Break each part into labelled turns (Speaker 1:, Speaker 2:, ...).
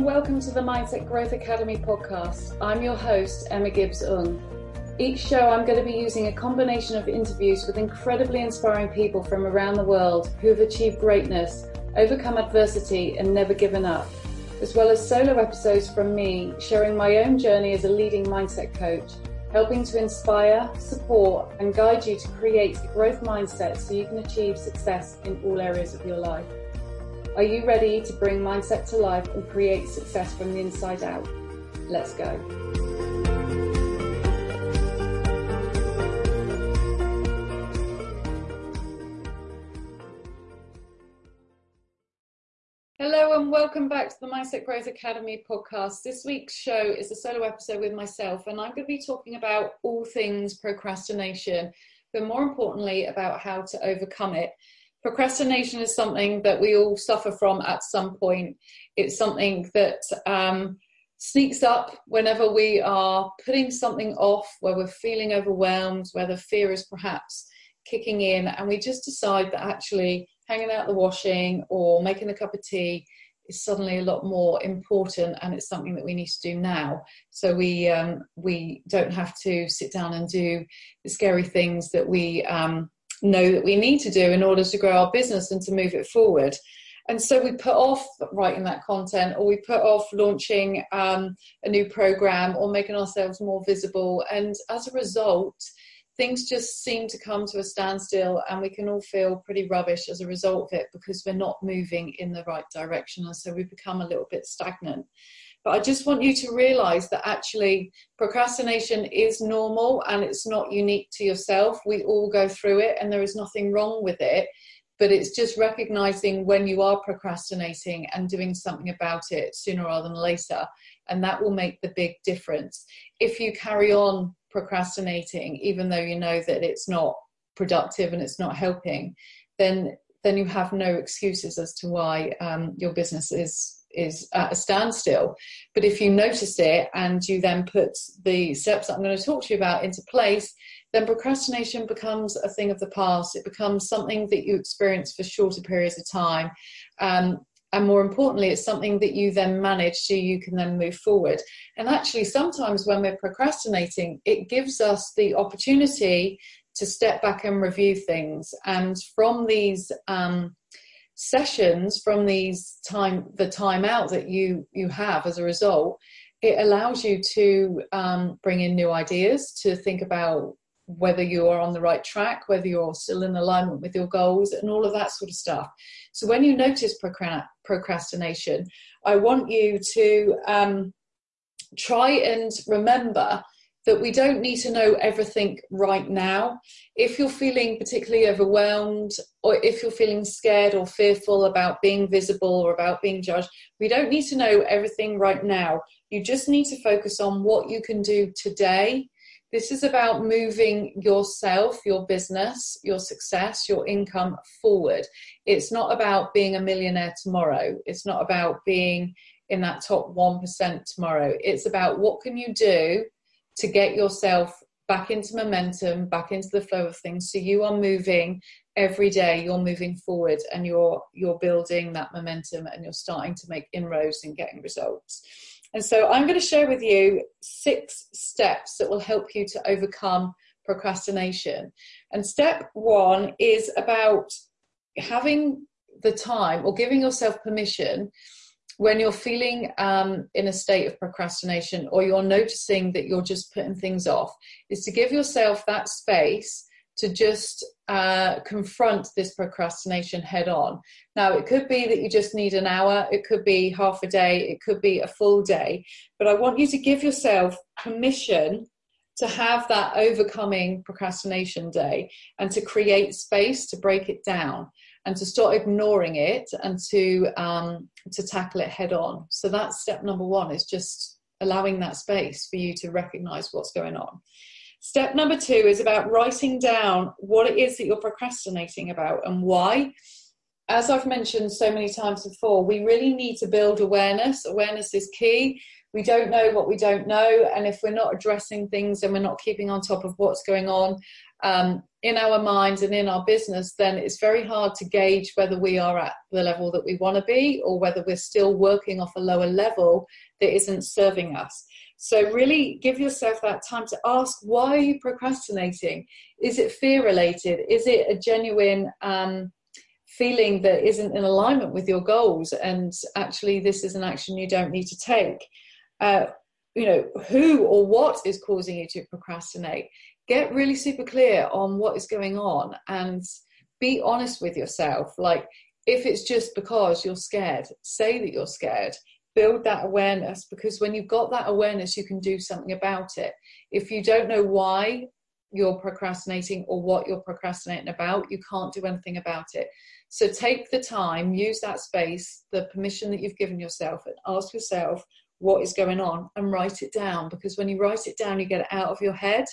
Speaker 1: and welcome to the Mindset Growth Academy podcast. I'm your host, Emma Gibbs-Ng. Each show, I'm going to be using a combination of interviews with incredibly inspiring people from around the world who have achieved greatness, overcome adversity, and never given up, as well as solo episodes from me sharing my own journey as a leading mindset coach, helping to inspire, support, and guide you to create a growth mindset so you can achieve success in all areas of your life. Are you ready to bring mindset to life and create success from the inside out? Let's go. Hello and welcome back to the Mindset Growth Academy podcast. This week's show is a solo episode with myself, and I'm going to be talking about all things procrastination, but more importantly, about how to overcome it procrastination is something that we all suffer from at some point. It's something that um, sneaks up whenever we are putting something off, where we're feeling overwhelmed, where the fear is perhaps kicking in, and we just decide that actually hanging out the washing or making a cup of tea is suddenly a lot more important and it's something that we need to do now so we um, we don't have to sit down and do the scary things that we um, know that we need to do in order to grow our business and to move it forward. And so we put off writing that content, or we put off launching um, a new program, or making ourselves more visible. And as a result, things just seem to come to a standstill, and we can all feel pretty rubbish as a result of it because we're not moving in the right direction. And so we become a little bit stagnant. But I just want you to realize that actually procrastination is normal and it's not unique to yourself. We all go through it and there is nothing wrong with it. But it's just recognizing when you are procrastinating and doing something about it sooner rather than later. And that will make the big difference. If you carry on procrastinating, even though you know that it's not productive and it's not helping, then then you have no excuses as to why um, your business is is at a standstill. But if you notice it and you then put the steps that I'm going to talk to you about into place, then procrastination becomes a thing of the past. It becomes something that you experience for shorter periods of time. Um, and more importantly, it's something that you then manage so you can then move forward. And actually, sometimes when we're procrastinating, it gives us the opportunity to step back and review things. And from these um, sessions from these time the time out that you you have as a result it allows you to um, bring in new ideas to think about whether you are on the right track whether you're still in alignment with your goals and all of that sort of stuff. So when you notice procrastination i want you to um, try and remember that we don't need to know everything right now. If you're feeling particularly overwhelmed, or if you're feeling scared or fearful about being visible or about being judged, we don't need to know everything right now. You just need to focus on what you can do today. This is about moving yourself, your business, your success, your income forward. It's not about being a millionaire tomorrow. It's not about being in that top 1% tomorrow. It's about what can you do to get yourself back into momentum, back into the flow of things. So you are moving every day, you're moving forward and you're you're building that momentum and you're starting to make inroads and getting results. And so I'm going to share with you six steps that will help you to overcome procrastination. And step one is about having the time or giving yourself permission when you're feeling um, in a state of procrastination or you're noticing that you're just putting things off, is to give yourself that space to just uh, confront this procrastination head on. Now, it could be that you just need an hour, it could be half a day, it could be a full day, but I want you to give yourself permission to have that overcoming procrastination day and to create space to break it down and to stop ignoring it and to um, to tackle it head on. So that's step number one is just allowing that space for you to recognize what's going on. Step number two is about writing down what it is that you're procrastinating about and why. As I've mentioned so many times before, we really need to build awareness. Awareness is key. We don't know what we don't know, and if we're not addressing things and we're not keeping on top of what's going on, um, in our minds and in our business, then it's very hard to gauge whether we are at the level that we want to be or whether we're still working off a lower level that isn't serving us. So, really give yourself that time to ask why are you procrastinating? Is it fear related? Is it a genuine um, feeling that isn't in alignment with your goals? And actually, this is an action you don't need to take. Uh, you know, who or what is causing you to procrastinate? Get really super clear on what is going on and be honest with yourself. Like, if it's just because you're scared, say that you're scared build that awareness because when you've got that awareness, you can do something about it. If you don't know why you're procrastinating or what you're procrastinating about, you can't do anything about it. So take the time, use that space, the permission that you've given yourself, and ask yourself what is going on and write it down because when you write it down, you get it out of your head.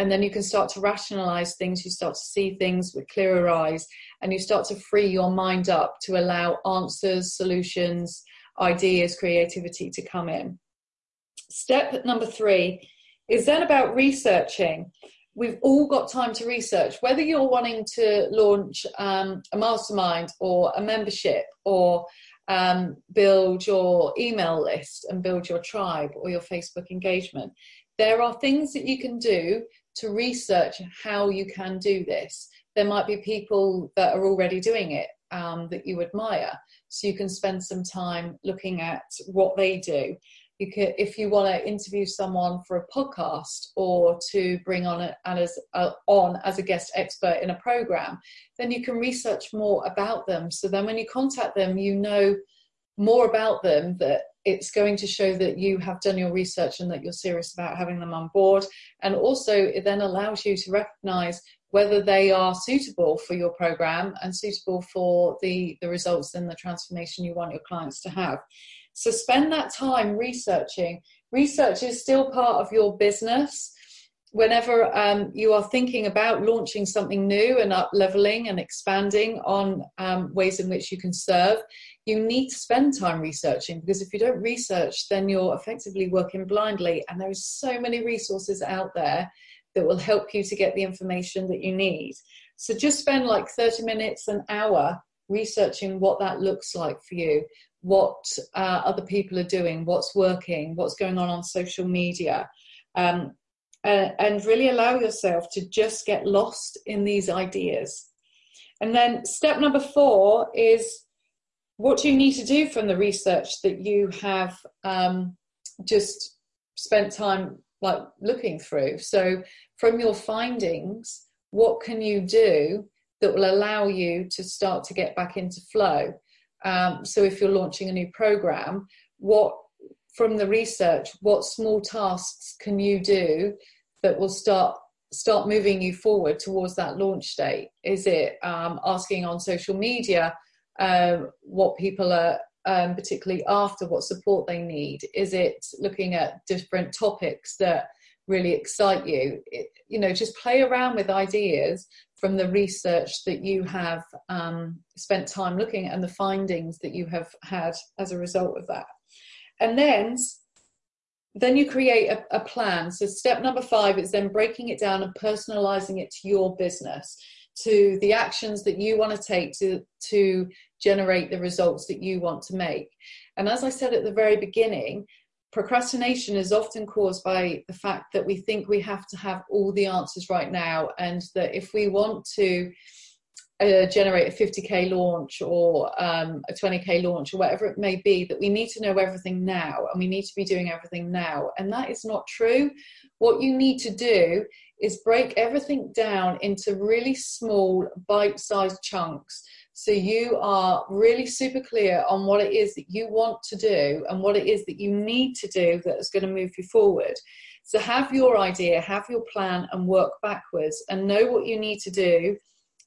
Speaker 1: And then you can start to rationalize things, you start to see things with clearer eyes, and you start to free your mind up to allow answers, solutions, ideas, creativity to come in. Step number three is then about researching. We've all got time to research, whether you're wanting to launch um, a mastermind or a membership or um, build your email list and build your tribe or your Facebook engagement. There are things that you can do to research how you can do this. There might be people that are already doing it um, that you admire. So you can spend some time looking at what they do. You can, if you want to interview someone for a podcast or to bring on a, as uh, on as a guest expert in a program, then you can research more about them. So then when you contact them, you know more about them that it's going to show that you have done your research and that you're serious about having them on board. And also, it then allows you to recognize whether they are suitable for your program and suitable for the, the results and the transformation you want your clients to have. So spend that time researching. Research is still part of your business. Whenever um, you are thinking about launching something new and up leveling and expanding on um, ways in which you can serve, you need to spend time researching because if you don't research, then you're effectively working blindly. And there are so many resources out there that will help you to get the information that you need. So just spend like 30 minutes, an hour researching what that looks like for you, what uh, other people are doing, what's working, what's going on on social media. Um, uh, and really allow yourself to just get lost in these ideas. And then step number four is what do you need to do from the research that you have um, just spent time like looking through. So, from your findings, what can you do that will allow you to start to get back into flow? Um, so, if you're launching a new program, what from the research, what small tasks can you do that will start start moving you forward towards that launch date? Is it um, asking on social media uh, what people are um, particularly after what support they need? Is it looking at different topics that really excite you? It, you know, just play around with ideas from the research that you have um, spent time looking at and the findings that you have had as a result of that. And then then you create a, a, plan. So step number five is then breaking it down and personalizing it to your business to the actions that you want to take to to generate the results that you want to make and as i said at the very beginning procrastination is often caused by the fact that we think we have to have all the answers right now and that if we want to uh, generate a 50k launch or um, a 20k launch or whatever it may be that we need to know everything now and we need to be doing everything now. And that is not true. What you need to do is break everything down into really small bite-sized chunks. So you are really super clear on what it is that you want to do and what it is that you need to do that is going to move you forward. So have your idea have your plan and work backwards and know what you need to do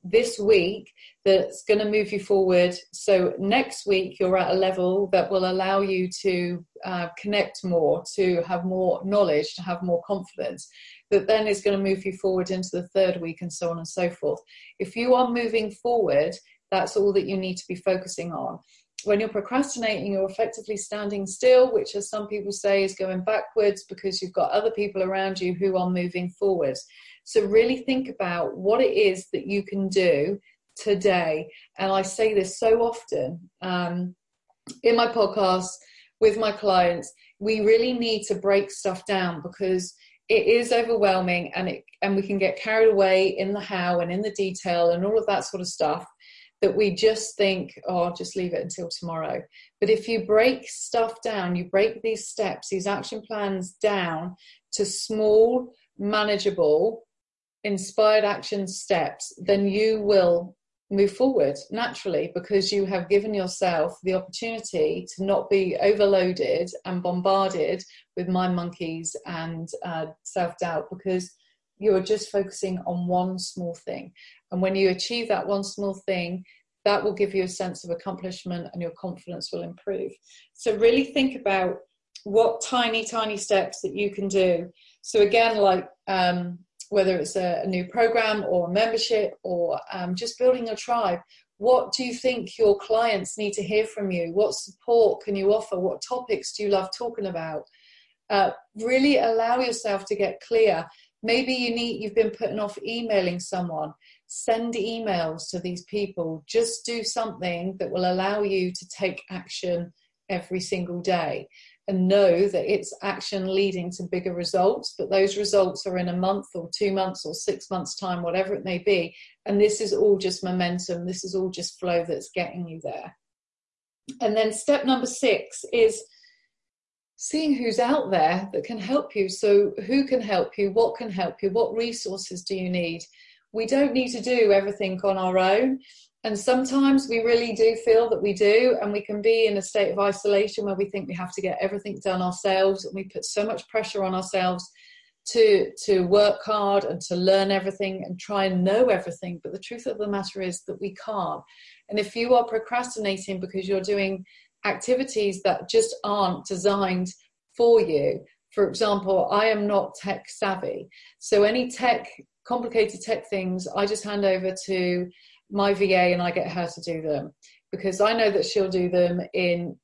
Speaker 1: this week that's going to move you forward. So next week you're at a level that will allow you to uh, connect more, to have more knowledge, to have more confidence. That then is going to move you forward into the third week and so on and so forth. If you are moving forward, that's all that you need to be focusing on. When you're procrastinating, you're effectively standing still, which, as some people say, is going backwards because you've got other people around you who are moving forward. So, really think about what it is that you can do today. And I say this so often um, in my podcasts with my clients. We really need to break stuff down because it is overwhelming and it and we can get carried away in the how and in the detail and all of that sort of stuff that we just think, oh, I'll just leave it until tomorrow. But if you break stuff down, you break these steps, these action plans down to small, manageable, inspired action steps, then you will move forward naturally because you have given yourself the opportunity to not be overloaded and bombarded with mind monkeys and uh, self doubt because you're just focusing on one small thing. And when you achieve that one small thing, that will give you a sense of accomplishment and your confidence will improve. So, really think about what tiny, tiny steps that you can do. So, again, like um, whether it's a, a, new program or a membership or um, just building a tribe, what do you think your clients need to hear from you? What support can you offer? What topics do you love talking about? Uh, really allow yourself to get clear. Maybe you need you've been putting off emailing someone send emails to these people, just do something that will allow you to take action every single day and know that it's action leading to bigger results. But those results are in a month or two months or six months' time, whatever it may be. And this is all just momentum, this is all just flow that's getting you there. And then step number six is seeing who's out there that can help you. So, who can help you? What can help you? What resources do you need? we don't need to do everything on our own. And sometimes we really do feel that we do, and we can be in a state of isolation where we think we have to get everything done ourselves, and we put so much pressure on ourselves to to work hard and to learn everything and try and know everything. But the truth of the matter is that we can't. And if you are procrastinating because you're doing activities that just aren't designed for you, for example, I am not tech savvy. So any tech complicated tech things, I just hand over to my VA and I get her to do them because I know that she'll do them in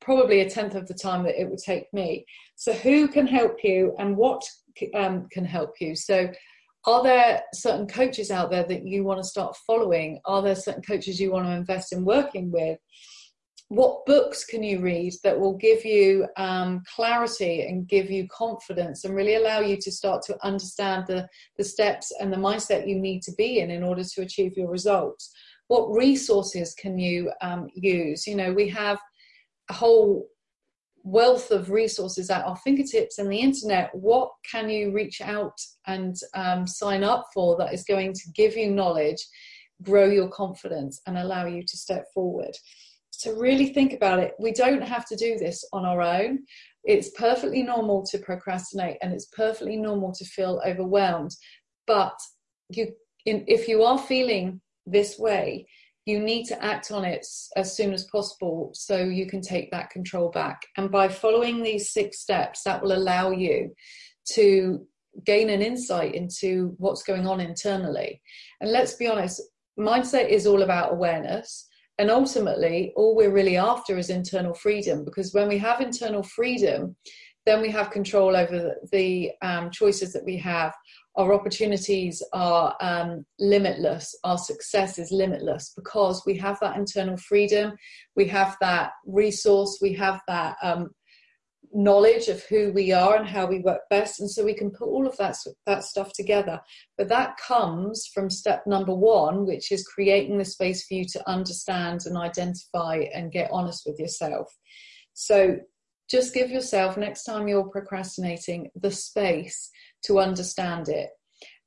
Speaker 1: probably a tenth of the time that it would take me. So, who can help you and what um, can help you? So, are there certain coaches out there that you want to start following? Are there certain coaches you want to invest in working with? What books can you read that will give you um, clarity and give you confidence and really allow you to start to understand the, the steps and the mindset you need to be in in order to achieve your results? What resources can you um, use? You know we have a whole wealth of resources at our fingertips and the internet. What can you reach out and um, sign up for that is going to give you knowledge grow your confidence and allow you to step forward to really think about it. We don't have to do this on our own. It's perfectly normal to procrastinate and it's perfectly normal to feel overwhelmed. But you, in, if you are feeling this way, you need to act on it as soon as possible so you can take that control back. And by following these six steps, that will allow you to gain an insight into what's going on internally. And let's be honest, mindset is all about awareness and ultimately all we're really after is internal freedom because when we have internal freedom then we have control over the um, choices that we have. Our opportunities are um, limitless. Our success is limitless because we have that internal freedom. We have that resource. We have that um, knowledge of who we are and how we work best and so we can put all of that that stuff together. But that comes from step number 1 which is creating the space for you to understand and identify and get honest with yourself. So just give yourself next time you're procrastinating the space to understand it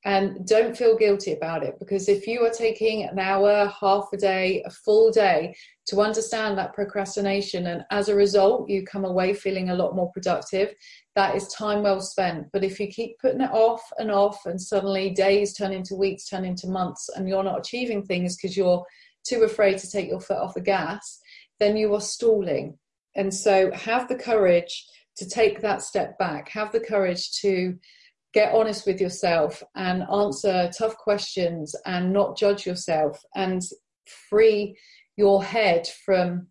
Speaker 1: and don't feel guilty about it because if you are taking an hour, half a day, a full day to understand that procrastination, and as a result, you come away feeling a lot more productive, that is time well spent. But if you keep putting it off and off, and suddenly days turn into weeks, turn into months, and you're not achieving things because you're too afraid to take your foot off the gas, then you are stalling. And so have the courage to take that step back, have the courage to get honest with yourself and answer tough questions and not judge yourself and free your head from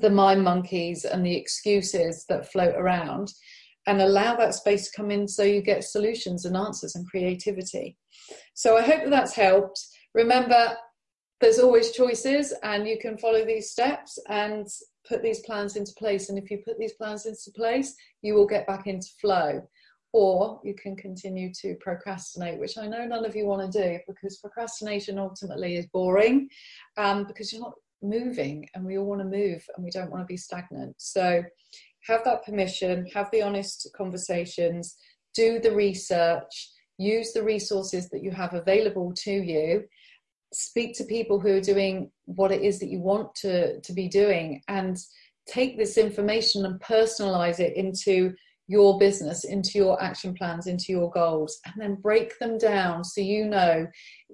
Speaker 1: the mind monkeys and the excuses that float around and allow that space to come in so you get solutions and answers and creativity. So I hope that that's helped. Remember, there's always choices, and you can follow these steps and put these plans into place. And if you put these plans into place, you will get back into flow. Or you can continue to procrastinate, which I know none of you want to do because procrastination ultimately is boring um, because you're not moving and we all want to move and we don't want to be stagnant. So have that permission, have the honest conversations, do the research, use the resources that you have available to you, speak to people who are doing what it is that you want to, to be doing, and take this information and personalize it into your business into your action plans, into your goals, and then break them down so you know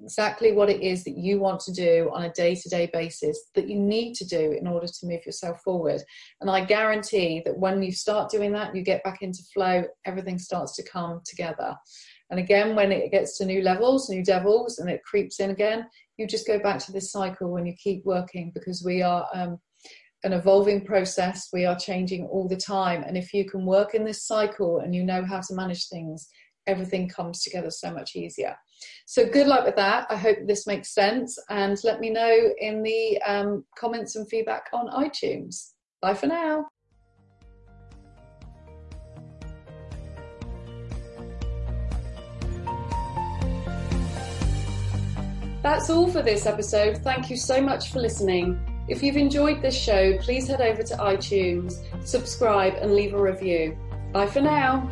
Speaker 1: exactly what it is that you want to do on a day to day basis that you need to do in order to move yourself forward. And I guarantee that when you start doing that, you get back into flow, everything starts to come together. And again, when it gets to new levels, new devils, and it creeps in again, you just go back to this cycle when you keep working because we are um, an evolving process. We are changing all the time. And if you can work in this cycle and you know how to manage things, everything comes together so much easier. So good luck with that. I hope this makes sense. And let me know in the um, comments and feedback on iTunes. Bye for now. That's all for this episode. Thank you so much for listening. If you've enjoyed this show, please head over to iTunes, subscribe, and leave a review. Bye for now.